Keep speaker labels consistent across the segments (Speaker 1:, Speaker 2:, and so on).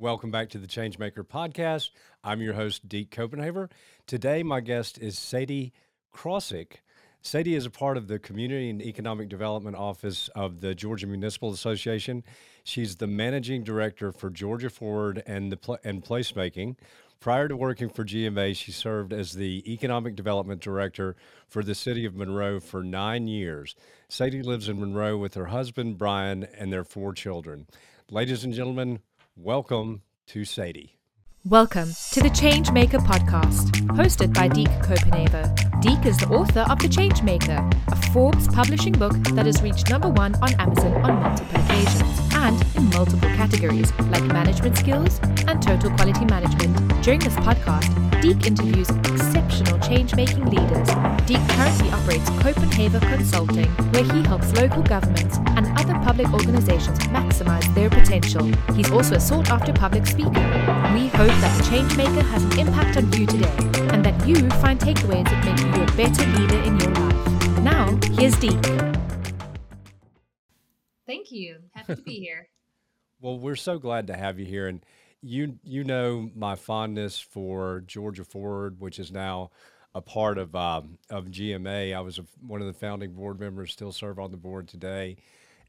Speaker 1: Welcome back to the Changemaker podcast. I'm your host, Deke Copenhaver. Today, my guest is Sadie Krawczyk. Sadie is a part of the Community and Economic Development Office of the Georgia Municipal Association. She's the managing director for Georgia Forward and the pl- and placemaking. Prior to working for GMA, she served as the economic development director for the city of Monroe for nine years. Sadie lives in Monroe with her husband Brian and their four children. Ladies and gentlemen, welcome to Sadie.
Speaker 2: Welcome to the Changemaker podcast, hosted by Deke Copenhaver. Deke is the author of The Changemaker, a Forbes publishing book that has reached number one on Amazon on multiple occasions and in multiple categories like management skills and total quality management. During this podcast, Deke interviews exceptional change-making leaders. Deke currently operates Copenhaver Consulting, where he helps local governments and other public organizations maximize their potential. He's also a sought-after public speaker. We hope that the Changemaker has an impact on you today and that you find takeaways that make you a better leader in your life. Now, here's Deke.
Speaker 3: Thank you. Happy to be here.
Speaker 1: Well, we're so glad to have you here, and you you know my fondness for Georgia Forward, which is now a part of um, of GMA. I was a, one of the founding board members, still serve on the board today,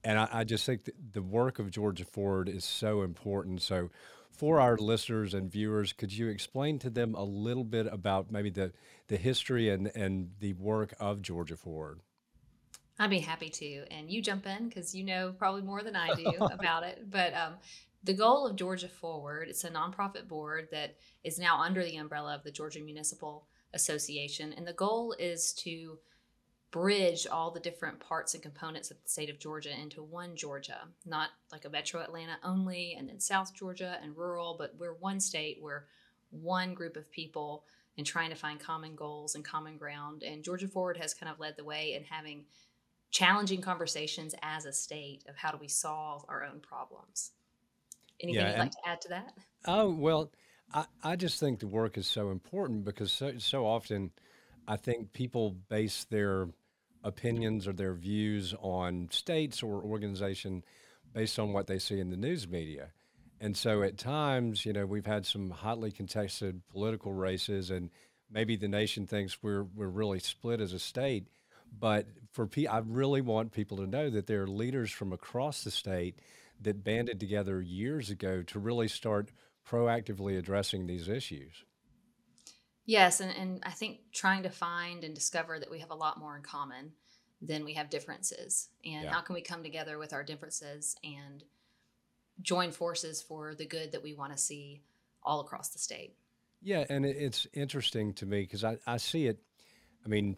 Speaker 1: and I, I just think that the work of Georgia Forward is so important. So, for our listeners and viewers, could you explain to them a little bit about maybe the the history and and the work of Georgia Forward?
Speaker 3: I'd be happy to. And you jump in because you know probably more than I do about it. But um, the goal of Georgia Forward, it's a nonprofit board that is now under the umbrella of the Georgia Municipal Association. And the goal is to bridge all the different parts and components of the state of Georgia into one Georgia, not like a metro Atlanta only and then South Georgia and rural, but we're one state, we're one group of people and trying to find common goals and common ground. And Georgia Forward has kind of led the way in having challenging conversations as a state of how do we solve our own problems. Anything
Speaker 1: Yeah,
Speaker 3: you'd like to add to that?
Speaker 1: oh well, I I just think the work is so important because so so often I think people base their opinions or their views on states or organization based on what they see in the news media. And so at times, you know, we've had some hotly contested political races and maybe the nation thinks we're we're really split as a state. But for pe- I really want people to know that there are leaders from across the state that banded together years ago to really start proactively addressing these issues.
Speaker 3: Yes, and, and I think trying to find and discover that we have a lot more in common than we have differences. And
Speaker 1: Yeah.
Speaker 3: how can we come together with our differences and join forces for the good that we want to see all across the state?
Speaker 1: Yeah, and it's interesting to me because I, I see it. I mean,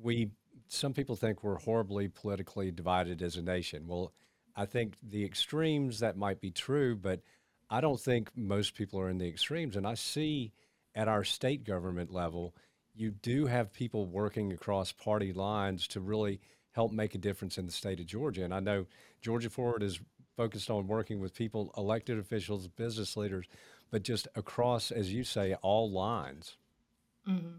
Speaker 1: we some people think we're horribly politically divided as a nation. Well, I think the extremes that might be true, but I don't think most people are in the extremes. And I see at our state government level, you do have people working across party lines to really help make a difference in the state of Georgia. And I know Georgia Forward is focused on working with people, elected officials, business leaders, but just across, as you say, all lines.
Speaker 3: hmm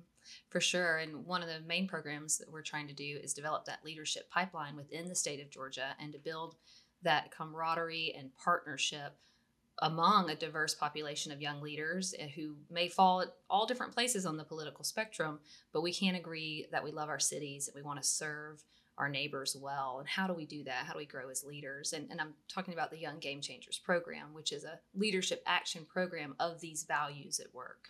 Speaker 3: For sure. And one of the main programs that we're trying to do is develop that leadership pipeline within the state of Georgia and to build that camaraderie and partnership among a diverse population of young leaders eh, who may fall at all different places on the political spectrum, but we can agree that we love our cities and we want to serve our neighbors well. And how do we do that? How do we grow as leaders? And, and I'm talking about the Young Game Changers program, which is a leadership action program of these values at work.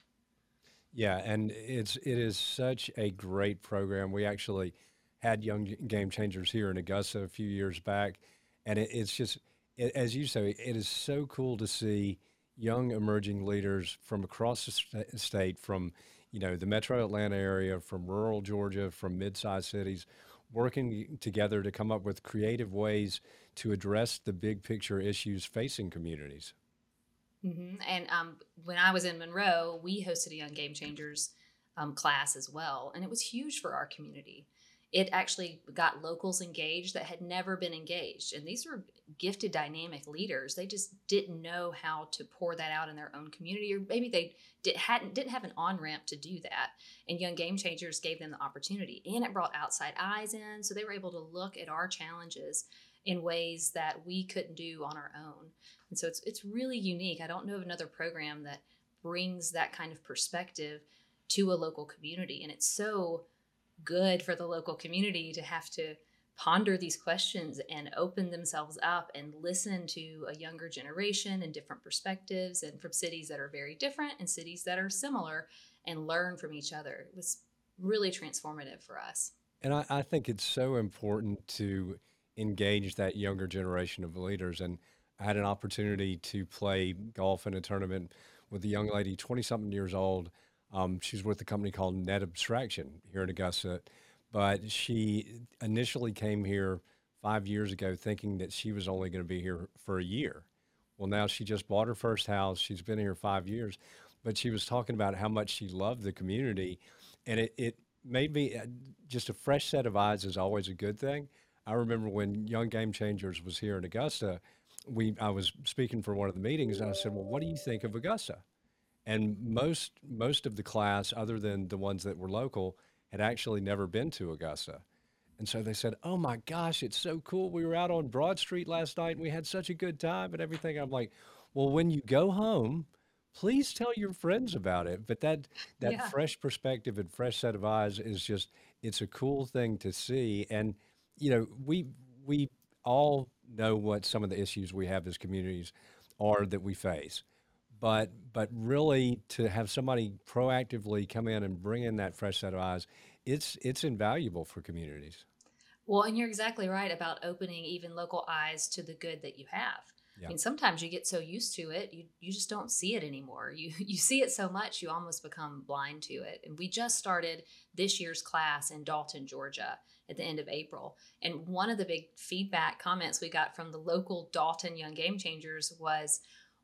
Speaker 1: Yeah, and it's it is such a great program. We actually had Young Game Changers here in Augusta a few years back, and it, it's just it, as you say, it is so cool to see young emerging leaders from across the sta- state, from you know the Metro Atlanta area, from rural Georgia, from mid-sized cities, working together to come up with creative ways to address the big picture issues facing communities.
Speaker 3: hmm And um, when I was in Monroe, we hosted a Young Game Changers um, class as well, and it was huge for our community. It actually got locals engaged that had never been engaged, and these were gifted, dynamic leaders. They just didn't know how to pour that out in their own community, or maybe they did, hadn't didn't have an on ramp to do that. And Young Game Changers gave them the opportunity, and it brought outside eyes in, so they were able to look at our challenges in ways that we couldn't do on our own. And so it's it's really unique. I don't know of another program that brings that kind of perspective to a local community and it's so good for the local community to have to ponder these questions and open themselves up and listen to a younger generation and different perspectives and from cities that are very different and cities that are similar and learn from each other. It was really transformative for us.
Speaker 1: And I, I think it's so important to engage that younger generation of leaders. And I had an opportunity to play golf in a tournament with a young lady, 20 something years old. Um, she's with a company called Net Abstraction here in Augusta. But she initially came here five years ago thinking that she was only going to be here for a year. Well, now she just bought her first house. She's been here five years, but she was talking about how much she loved the community. And it, it made me uh, just a fresh set of eyes is always a good thing. I remember when Young Game Changers was here in Augusta, we I was speaking for one of the meetings and I said, "Well, what do you think of Augusta?" And most most of the class, other than the ones that were local, had actually never been to Augusta. And so they said, "Oh my gosh, it's so cool! We were out on Broad Street last night and we had such a good time and everything." I'm like, "Well, when you go home, please tell your friends about it." But that that
Speaker 3: Yeah.
Speaker 1: fresh perspective and fresh set of eyes is just it's a cool thing to see. And you know, we we all know what some of the issues we have as communities are that we face. But but really to have somebody proactively come in and bring in that fresh set of eyes, it's it's invaluable for communities.
Speaker 3: Well, and you're exactly right about opening even local eyes to the good that you have. I mean, sometimes you get so used to it, you you just don't see it anymore. You you see it so much, you almost become blind to it. And we just started this year's class in Dalton, Georgia at the end of April. And one of the big feedback comments we got from the local Dalton Young Game Changers was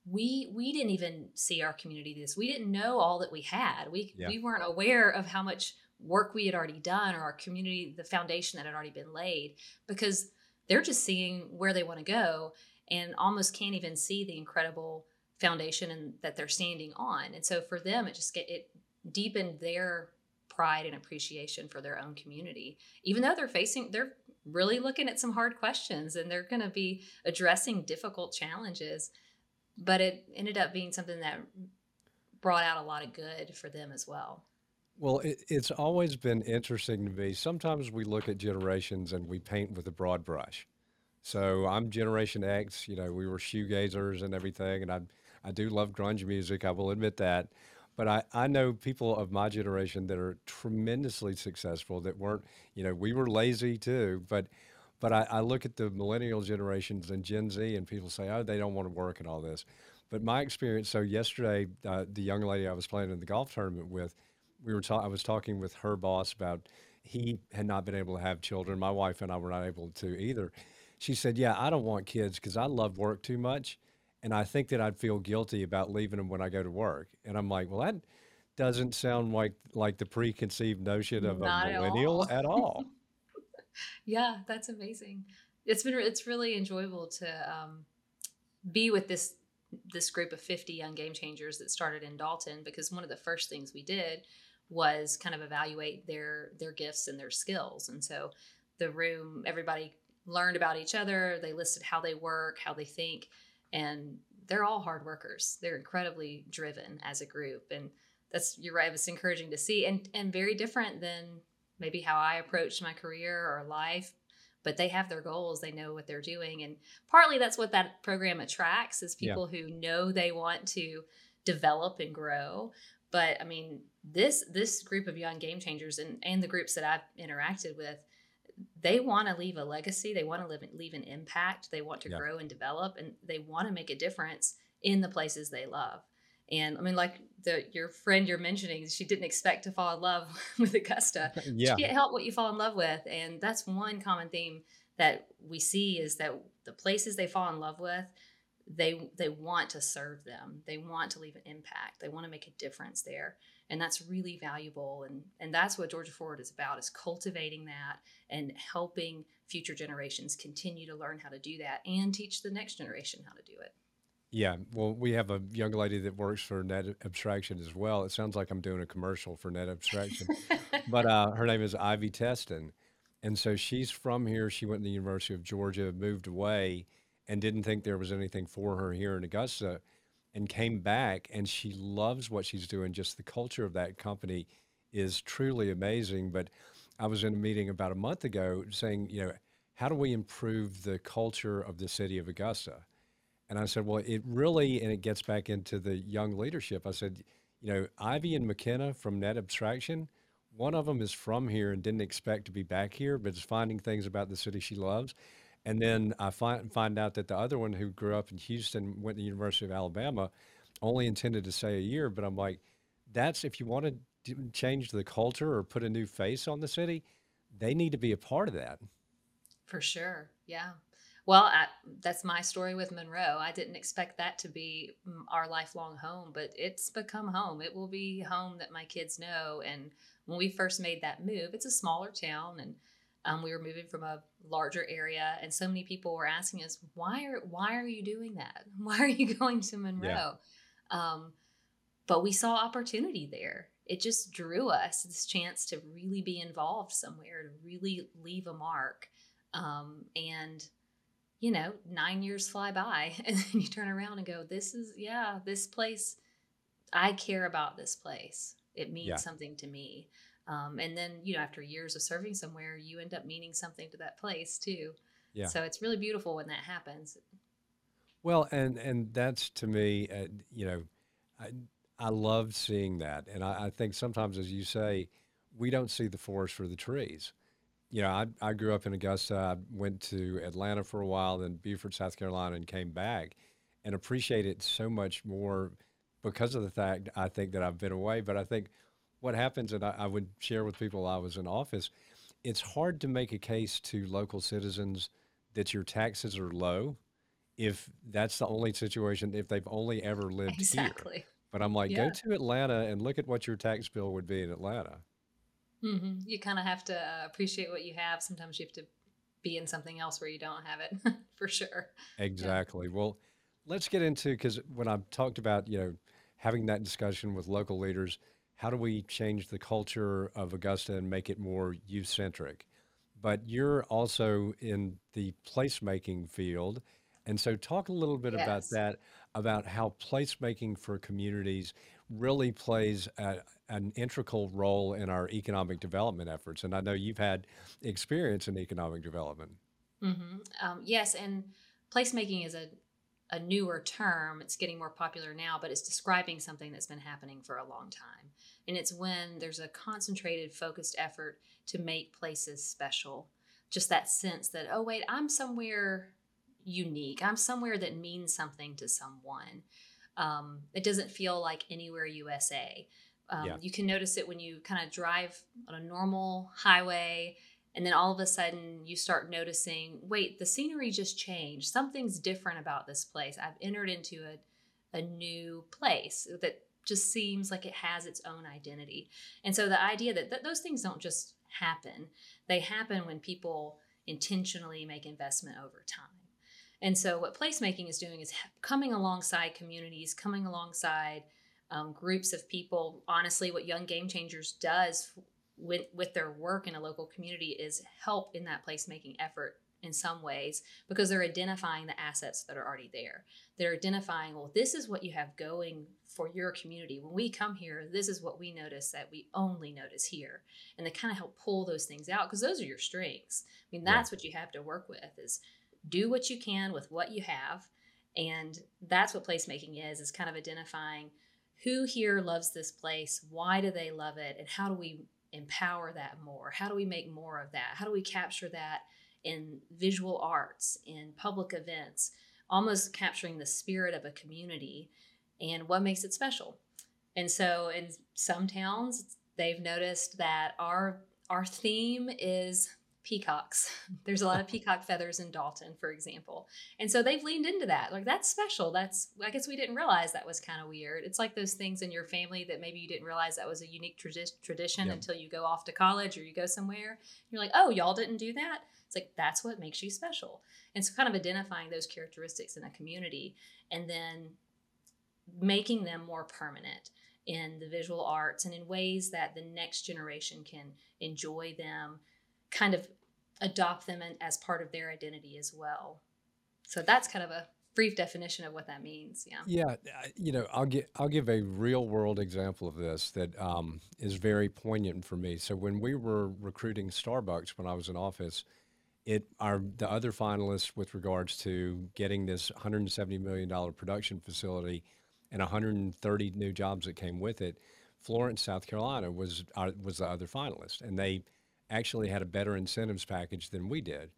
Speaker 3: we we didn't even see our community this. We didn't know all that we had. We
Speaker 1: Yeah.
Speaker 3: we weren't aware of how much work we had already done or our community the foundation that had already been laid because they're just seeing where they want to go and almost can't even see the incredible foundation and that they're standing on. And so for them it just get it deepened their pride and appreciation for their own community. Even though they're facing they're really looking at some hard questions and they're going to be addressing difficult challenges, but it ended up being something that brought out a lot of good for them as well.
Speaker 1: Well, it, it's always been interesting to me. Sometimes we look at generations and we paint with a broad brush. So I'm Generation X. You know, we were shoegazers and everything, and I I do love grunge music. I will admit that. But I, I know people of my generation that are tremendously successful that weren't, you know, we were lazy too. But but I, I look at the millennial generations and Gen Z, and people say, oh, they don't want to work and all this. But my experience, so yesterday, uh, the young lady I was playing in the golf tournament with, we were ta- I was talking with her boss about he had not been able to have children. My wife and I were not able to either. She said, "Yeah, I don't want kids because I love work too much, and I think that I'd feel guilty about leaving them when I go to work." And I'm like, "Well, that doesn't sound like like the preconceived notion of a
Speaker 3: Not at
Speaker 1: millennial
Speaker 3: all.
Speaker 1: at all."
Speaker 3: Yeah, that's amazing. It's been it's really enjoyable to um, be with this this group of 50 young game changers that started in Dalton because one of the first things we did was kind of evaluate their their gifts and their skills. And so the room everybody learned about each other, they listed how they work, how they think, and they're all hard workers. They're incredibly driven as a group and that's you're right, it's encouraging to see and and very different than maybe how I approached my career or life but they have their goals they know what they're doing and partly that's what that program attracts is
Speaker 1: Yeah.
Speaker 3: people who know they want to develop and grow but i mean this this group of young game changers and and the groups that i've interacted with they want to leave a legacy they want to live, leave an impact they want to
Speaker 1: Yeah.
Speaker 3: grow and develop and they want to make a difference in the places they love and i mean like the your friend you're mentioning she didn't expect to fall in love with augusta.
Speaker 1: Yeah,
Speaker 3: you can't help what you fall in love with. And that's one common theme that we see is that the places they fall in love with they they want to serve them. They want to leave an impact. They want to make a difference there. And that's really valuable. And and that's what georgia forward is about is cultivating that and helping future generations continue to learn how to do that and teach the next generation how to do it
Speaker 1: yeah. Well, we have a young lady that works for Net Abstraction as well. It sounds like I'm doing a commercial for Net Abstraction, but uh, her name is Ivy Teston, And so she's from here. She went to the University of Georgia, moved away, and didn't think there was anything for her here in Augusta and came back and she loves what she's doing. Just the culture of that company is truly amazing. But I was in a meeting about a month ago saying, you know, how do we improve the culture of the city of Augusta? And I said, well, it really, and it gets back into the young leadership. I said, you know, Ivy and McKenna from Net Abstraction, one of them is from here and didn't expect to be back here, but is finding things about the city she loves. And then I find find out that the other one who grew up in Houston went to the University of Alabama, only intended to stay a year. But I'm like, that's if you want to change the culture or put a new face on the city, they need to be a part of that.
Speaker 3: For sure, yeah. Well, I, that's my story with Monroe. I didn't expect that to be our lifelong home, but it's become home. It will be home that my kids know. And when we first made that move, it's a smaller town, and um, we were moving from a larger area, and so many people were asking us, "Why are Why are you doing that? Why are you going to Monroe?" Yeah. Um, but we saw opportunity there. It just drew us this chance to really be involved somewhere, to really leave a mark. Um, and you know, nine years fly by, and then you turn around and go, "This is yeah, this place. I care about this place. It means yeah. something to me." Um, and then, you know, after years of serving somewhere, you end up meaning something to that place too. Yeah. So it's really beautiful when that happens.
Speaker 1: Well, and and that's to me, uh, you know, I I love seeing that, and I, I, think sometimes, as you say, we don't see the forest for the trees. You know, I I grew up in Augusta. I went to Atlanta for a while, then Beaufort, South Carolina, and came back, and appreciate it so much more because of the fact I think that I've been away. But I think what happens, and I, I would share with people I was in office, it's hard to make a case to local citizens that your taxes are low if that's the only situation, if they've only ever lived exactly. here. But I'm like, yeah. go to Atlanta and look at what your tax bill would be in Atlanta.
Speaker 3: Mm-hmm. You kind of have to uh, appreciate what you have. Sometimes you have to be in something else where you don't have it, for sure.
Speaker 1: Exactly. Yeah. Well, let's get into because when I've talked about you know having that discussion with local leaders, how do we change the culture of Augusta and make it more youth centric? But you're also in the placemaking field. And so, talk a little bit yes. about that, about how placemaking for communities really plays a, an integral role in our economic development efforts. And I know you've had experience in economic development.
Speaker 3: Mm-hmm. Um, yes, and placemaking is a a newer term. It's getting more popular now, but it's describing something that's been happening for a long time. And it's when there's a concentrated, focused effort to make places special. Just that sense that, oh, wait, I'm somewhere unique. I'm somewhere that means something to someone. Um, it doesn't feel like anywhere USA. Um, yeah. You can notice it when you kind of drive on a normal highway and then all of a sudden you start noticing wait the scenery just changed. Something's different about this place. I've entered into a, a new place that just seems like it has its own identity. And so the idea that th- those things don't just happen. They happen when people intentionally make investment over time and so what placemaking is doing is coming alongside communities coming alongside um, groups of people honestly what young game changers does with with their work in a local community is help in that placemaking effort in some ways because they're identifying the assets that are already there. They're identifying, well, this is what you have going for your community. When we come here, this is what we notice that we only notice here. And they kind of help pull those things out because those are your strengths. I mean, that's yeah. what you have to work with is do what you can with what you have. And that's what placemaking is, is kind of identifying who here loves this place, why do they love it, and how do we empower that more? How do we make more of that? How do we capture that in visual arts, in public events, almost capturing the spirit of a community and what makes it special? And so in some towns, they've noticed that our our theme is peacocks. There's a lot of peacock feathers in Dalton, for example. And so they've leaned into that. Like that's special. That's I guess we didn't realize that was kind of weird. It's like those things in your family that maybe you didn't realize that was a unique tradi- tradition until you go off to college or you go somewhere. You're like, "Oh, y'all didn't do that?" It's like that's what makes you special. And so kind of identifying those characteristics in a community and then making them more permanent in the visual arts and in ways that the next generation can enjoy them kind of adopt them as part of their identity as well. So that's kind of a brief definition of what that means. Yeah.
Speaker 1: Yeah, you know, I'll get I'll give a real world example of this that um, is very poignant for me. So when we were recruiting Starbucks when I was in office, it our the other finalists with regards to getting this 170 million dollar production facility and 130 new jobs that came with it, Florence, South Carolina was our, was the other finalist, and they actually had a better incentives package than we did.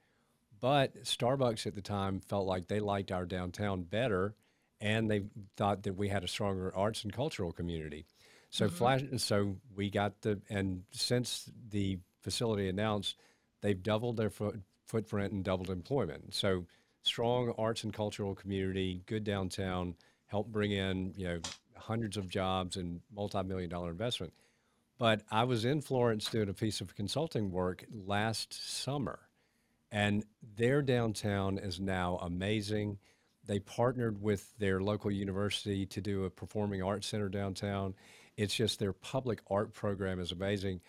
Speaker 1: But Starbucks at the time felt like they liked our downtown better, and they thought that we had a stronger arts and cultural community. So mm-hmm. flash, so we got the and since the facility announced, they've doubled their foot, footprint and doubled employment. So strong arts and cultural community, good downtown, help bring in you know hundreds of jobs and multi-million dollar investment. But I was in Florence doing a piece of consulting work last summer and their downtown is now amazing. They partnered with their local university to do a performing arts center downtown. It's just their public art program is amazing.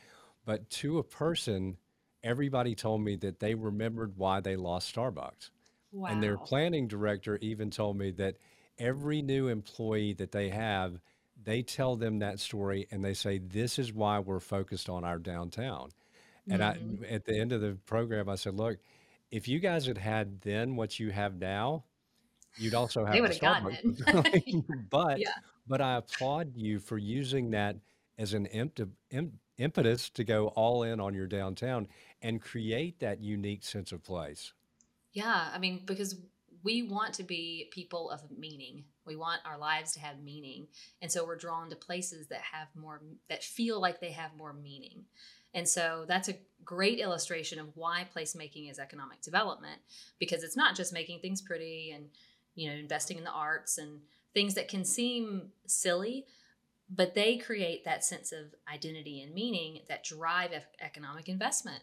Speaker 1: But to a person, everybody told me that they remembered why they lost Starbucks. Wow. And their planning director even told me that every new employee that they have, they tell them that story and they say, This is why we're focused on our downtown. And mm-hmm. I, at the end of the program, I said, look, if you guys had had then what you have now, you'd also have
Speaker 3: they would have gotten
Speaker 1: it. but yeah. but I applaud you for using that as an impetus to go all in on your downtown and create that unique sense of place.
Speaker 3: Yeah, I mean because we want to be people of meaning. We want our lives to have meaning. And so we're drawn to places that have more that feel like they have more meaning. And so that's a great illustration of why placemaking is economic development because it's not just making things pretty and you know investing in the arts and things that can seem silly but they create that sense of identity and meaning that drive economic investment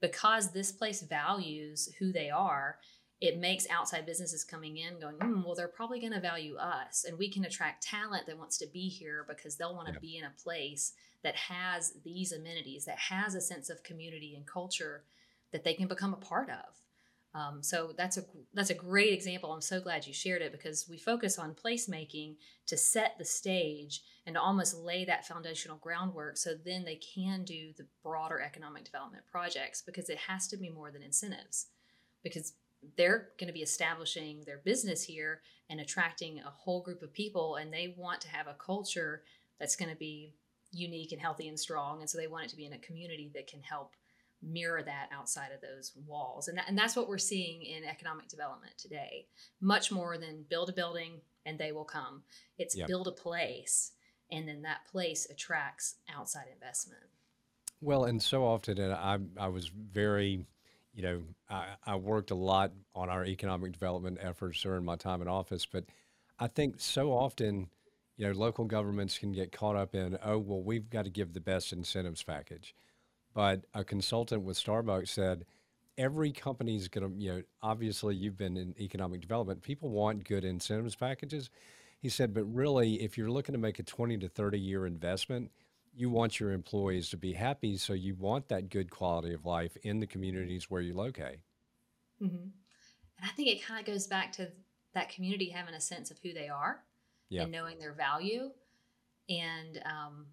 Speaker 3: because this place values who they are it makes outside businesses coming in going mm, well they're probably going to value us and we can attract talent that wants to be here because they'll want to yeah. be in a place that has these amenities, that has a sense of community and culture that they can become a part of. Um, so that's a that's a great example. I'm so glad you shared it because we focus on placemaking to set the stage and almost lay that foundational groundwork so then they can do the broader economic development projects because it has to be more than incentives because they're going to be establishing their business here and attracting a whole group of people and they want to have a culture that's going to be unique and healthy and strong. And so they want it to be in a community that can help mirror that outside of those walls. And, that, and that's what we're seeing in economic development today. Much more than build a building and they will come. It's yep. build a place and then that place attracts outside investment.
Speaker 1: Well, and so often, and I, I was very, you know, I, I worked a lot on our economic development efforts during my time in office, but I think so often you know, local governments can get caught up in, oh, well, we've got to give the best incentives package. But a consultant with Starbucks said, every company's going to, you know, obviously you've been in economic development, people want good incentives packages. He said, but really, if you're looking to make a 20 to 30 year investment, you want your employees to be happy. So you want that good quality of life in the communities where you locate.
Speaker 3: Mm-hmm. And I think it kind of goes back to that community having a sense of who they are yeah. and knowing their value. And um,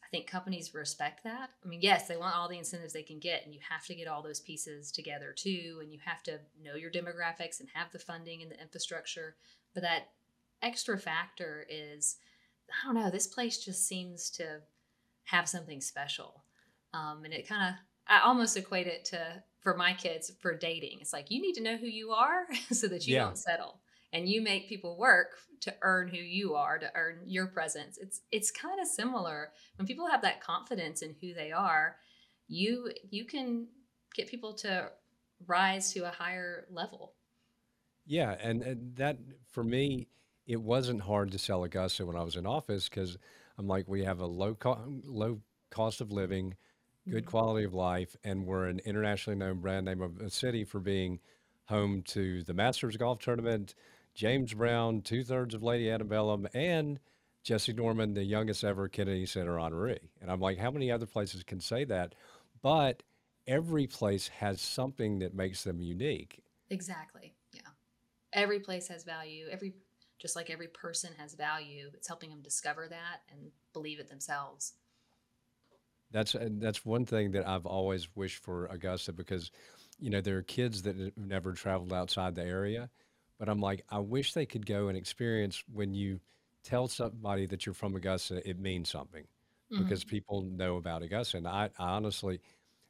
Speaker 3: I think companies respect that. I mean, yes, they want all the incentives they can get, and you have to get all those pieces together too. And you have to know your demographics and have the funding and the infrastructure. But that extra factor is, I don't know, this place just seems to have something special. Um, and it kind of, I almost equate it to, for my kids, for dating. It's like you need to know who you are so that you yeah. don't settle and you make people work to earn who you are to earn your presence it's it's kind of similar when people have that confidence in who they are you you can get people to rise to a higher level
Speaker 1: yeah and, and that for me it wasn't hard to sell augusta when i was in office because i'm like we have a low co- low cost of living good mm-hmm. quality of life and we're an internationally known brand name of a city for being home to the masters golf tournament James Brown, two thirds of Lady Antebellum, and Jessye Norman, the youngest ever Kennedy Center honoree. And I'm like, how many other places can say that? But every place has something that makes them unique.
Speaker 3: Exactly. Yeah. Every place has value. Every just like every person has value. It's helping them discover that and believe it themselves.
Speaker 1: That's that's one thing that I've always wished for Augusta because, you know, there are kids that have never traveled outside the area, but I'm like, I wish they could go and experience when you tell somebody that you're from Augusta, it means something
Speaker 3: hmm
Speaker 1: because people know about Augusta. And I, I honestly,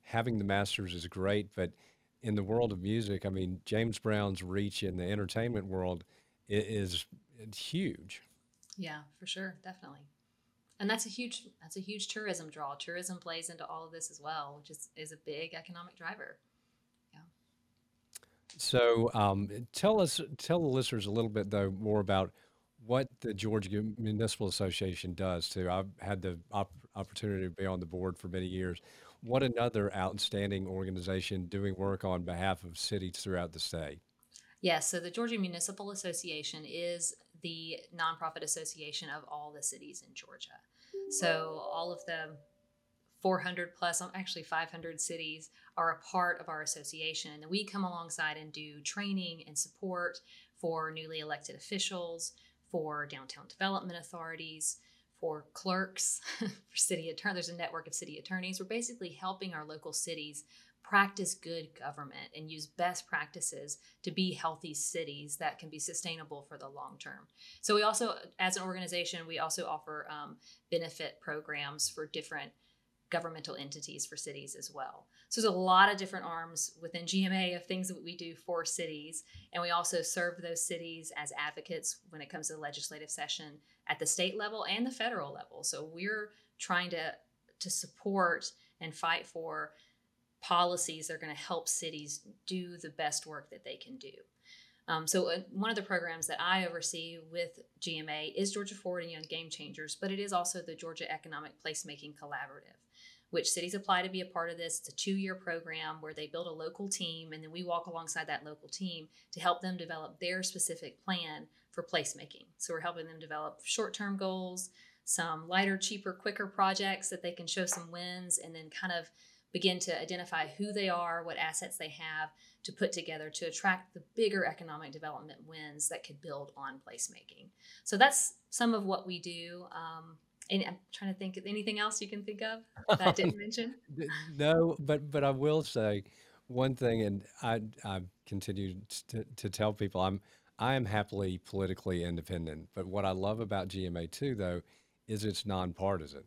Speaker 1: having the Masters is great, but in the world of music, I mean, James Brown's reach in the entertainment world is huge.
Speaker 3: Yeah, for sure, definitely. And that's a huge that's a huge tourism draw. Tourism plays into all of this as well, which is is a big economic driver. Yeah.
Speaker 1: So um, tell us, tell the listeners a little bit though more about what the Georgia Municipal Association does too. I've had the op- opportunity to be on the board for many years. What another outstanding organization doing work on behalf of cities throughout the state.
Speaker 3: Yes, so the Georgia Municipal Association is the nonprofit association of all the cities in Georgia. So all of the 400 plus, um, actually 500 cities are a part of our association. And we come alongside and do training and support for newly elected officials, for downtown development authorities, for clerks, for city attorneys. There's a network of city attorneys. We're basically helping our local cities practice good government and use best practices to be healthy cities that can be sustainable for the long term. So we also, as an organization, we also offer um, benefit programs for different governmental entities for cities as well. So there's a lot of different arms within GMA of things that we do for cities, and we also serve those cities as advocates when it comes to the legislative session at the state level and the federal level. So we're trying to to support and fight for policies that are going to help cities do the best work that they can do. Um, so, uh, one of the programs that I oversee with GMA is Georgia Forward and Young Game Changers, but it is also the Georgia Economic Placemaking Collaborative, which cities apply to be a part of this. It's a two year program where they build a local team, and then we walk alongside that local team to help them develop their specific plan for placemaking. So, we're helping them develop short term goals, some lighter, cheaper, quicker projects that they can show some wins, and then kind of begin to identify who they are, what assets they have to put together to attract the bigger economic development wins that could build on placemaking. So that's some of what we do. Um, and I'm trying to think of anything else you can think of that I didn't mention.
Speaker 1: No, but but I will say one thing, and I I continue to, to tell people I'm I am happily politically independent. But what I love about GMA too, though, is it's nonpartisan.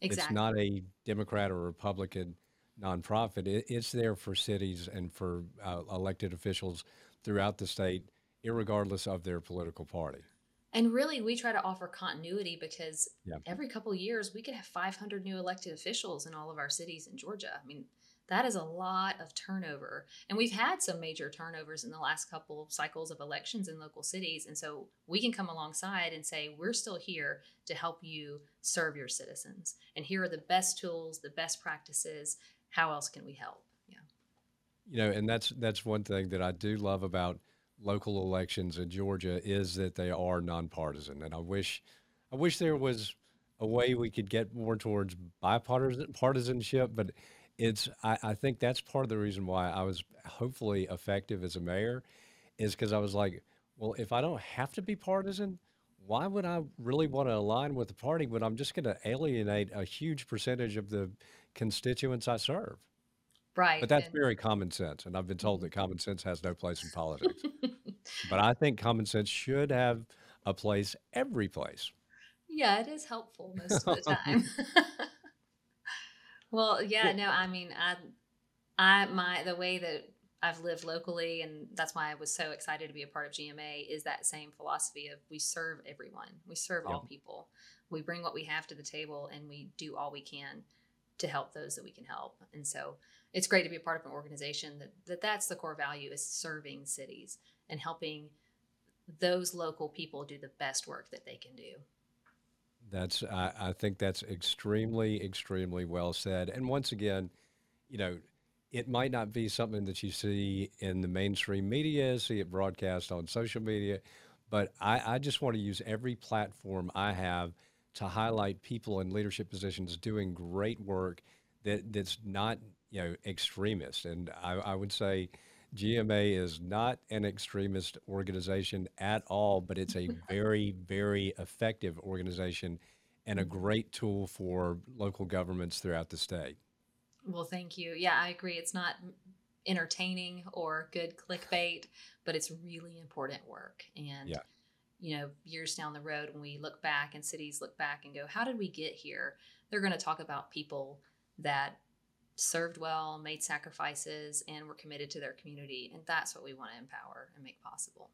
Speaker 3: Exactly.
Speaker 1: It's not a Democrat or Republican nonprofit. It, it's there for cities and for uh, elected officials throughout the state, irregardless of their political party.
Speaker 3: And really, we try to offer continuity because
Speaker 1: Yeah.
Speaker 3: every couple of years we could have 500 new elected officials in all of our cities in Georgia. I mean, that is a lot of turnover. And we've had some major turnovers in the last couple cycles of elections in local cities. And so we can come alongside and say, we're still here to help you serve your citizens. And here are the best tools, the best practices. How else can we help? Yeah.
Speaker 1: You know, and that's that's one thing that I do love about local elections in Georgia is that they are nonpartisan. And I wish I wish there was a way we could get more towards bipartisanship, but it's I, I think that's part of the reason why I was hopefully effective as a mayor is because I was like, well, if I don't have to be partisan, why would I really want to align with the party when I'm just going to alienate a huge percentage of the constituents I serve?
Speaker 3: Right.
Speaker 1: But that's
Speaker 3: And
Speaker 1: very common sense, and I've been told mm-hmm. that common sense has no place in politics. But I think common sense should have a place every place.
Speaker 3: yeah, it is helpful most of the time. Well, yeah, no, I mean, I, I, my, the way that I've lived locally, and that's why I was so excited to be a part of GMA, is that same philosophy of we serve everyone, we serve
Speaker 1: yep,
Speaker 3: all people, we bring what we have to the table, and we do all we can to help those that we can help. And so it's great to be a part of an organization that, that that's the core value is serving cities and helping those local people do the best work that they can do.
Speaker 1: that's I, I think that's extremely, extremely well said. And once again, you know, it might not be something that you see in the mainstream media, see it broadcast on social media, but I, I just want to use every platform I have to highlight people in leadership positions doing great work that that's not, you know, extremist. And I, I would say GMA is not an extremist organization at all, but it's a very, very effective organization and a mm-hmm. great tool for local governments throughout the state.
Speaker 3: Well, thank you. Yeah, I agree. It's not entertaining or good clickbait, but it's really important work. And,
Speaker 1: Yeah.
Speaker 3: You know, years down the road, when we look back and cities look back and go, how did we get here? They're going to talk about people that served well, made sacrifices, and were committed to their community. And that's what we want to empower and make possible.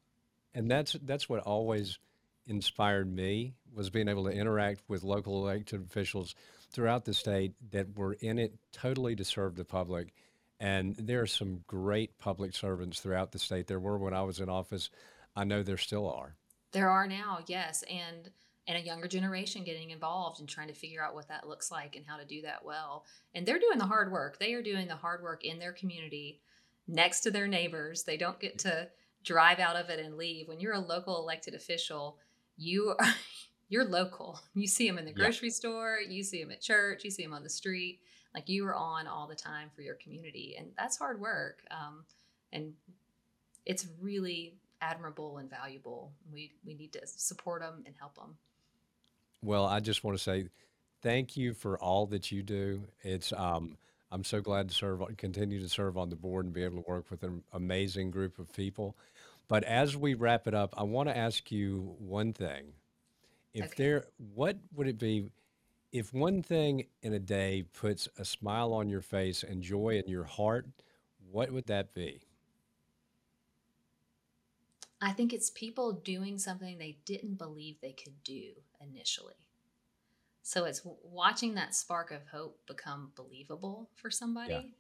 Speaker 1: And that's that's what always inspired me was being able to interact with local elected officials throughout the state that were in it totally to serve the public. And there are some great public servants throughout the state. There were when I was in office. I know there still are.
Speaker 3: There are now, yes, and and a younger generation getting involved and trying to figure out what that looks like and how to do that well. And they're doing the hard work. They are doing the hard work in their community next to their neighbors. They don't get to drive out of it and leave. When you're a local elected official, you are you're local. You see them in the
Speaker 1: Yeah.
Speaker 3: grocery store, you see them at church, you see them on the street. Like you are on all the time for your community, and that's hard work. Um, and it's really admirable and valuable. We we need to support them and help them.
Speaker 1: Well, I just want to say thank you for all that you do. It's um, I'm so glad to serve, continue to serve on the board and be able to work with an amazing group of people. But as we wrap it up, I want to ask you one thing. If
Speaker 3: Okay.
Speaker 1: there, what would it be if one thing in a day puts a smile on your face and joy in your heart? What would that be?
Speaker 3: I think it's people doing something they didn't believe they could do initially. So it's watching that spark of hope become believable for somebody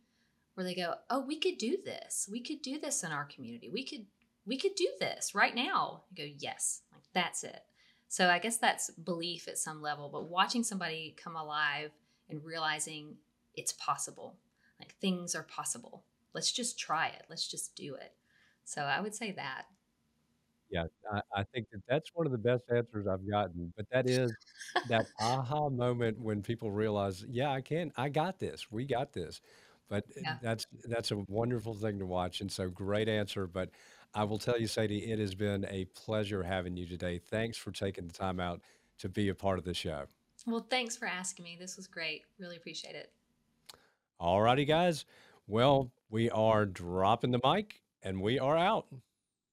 Speaker 3: where they go, "Oh, we could do this. We could do this in our community. We could we could do this right now." You go, "Yes." Like that's it. So I guess that's belief at some level, but watching somebody come alive and realizing it's possible. Like things are possible. Let's just try it. Let's just do it. So I would say that.
Speaker 1: Yeah, I, I think that that's one of the best answers I've gotten. But that is that aha moment when people realize, yeah, I can, I got this, we got this. But uh,
Speaker 3: Yeah.
Speaker 1: that's that's a wonderful thing to watch. And so great answer. But I will tell you, Sadie, it has been a pleasure having you today. Thanks for taking the time out to be a part of the show.
Speaker 3: Well, thanks for asking me. This was great. Really appreciate it.
Speaker 1: All righty, guys. Well, we are dropping the mic and we are out.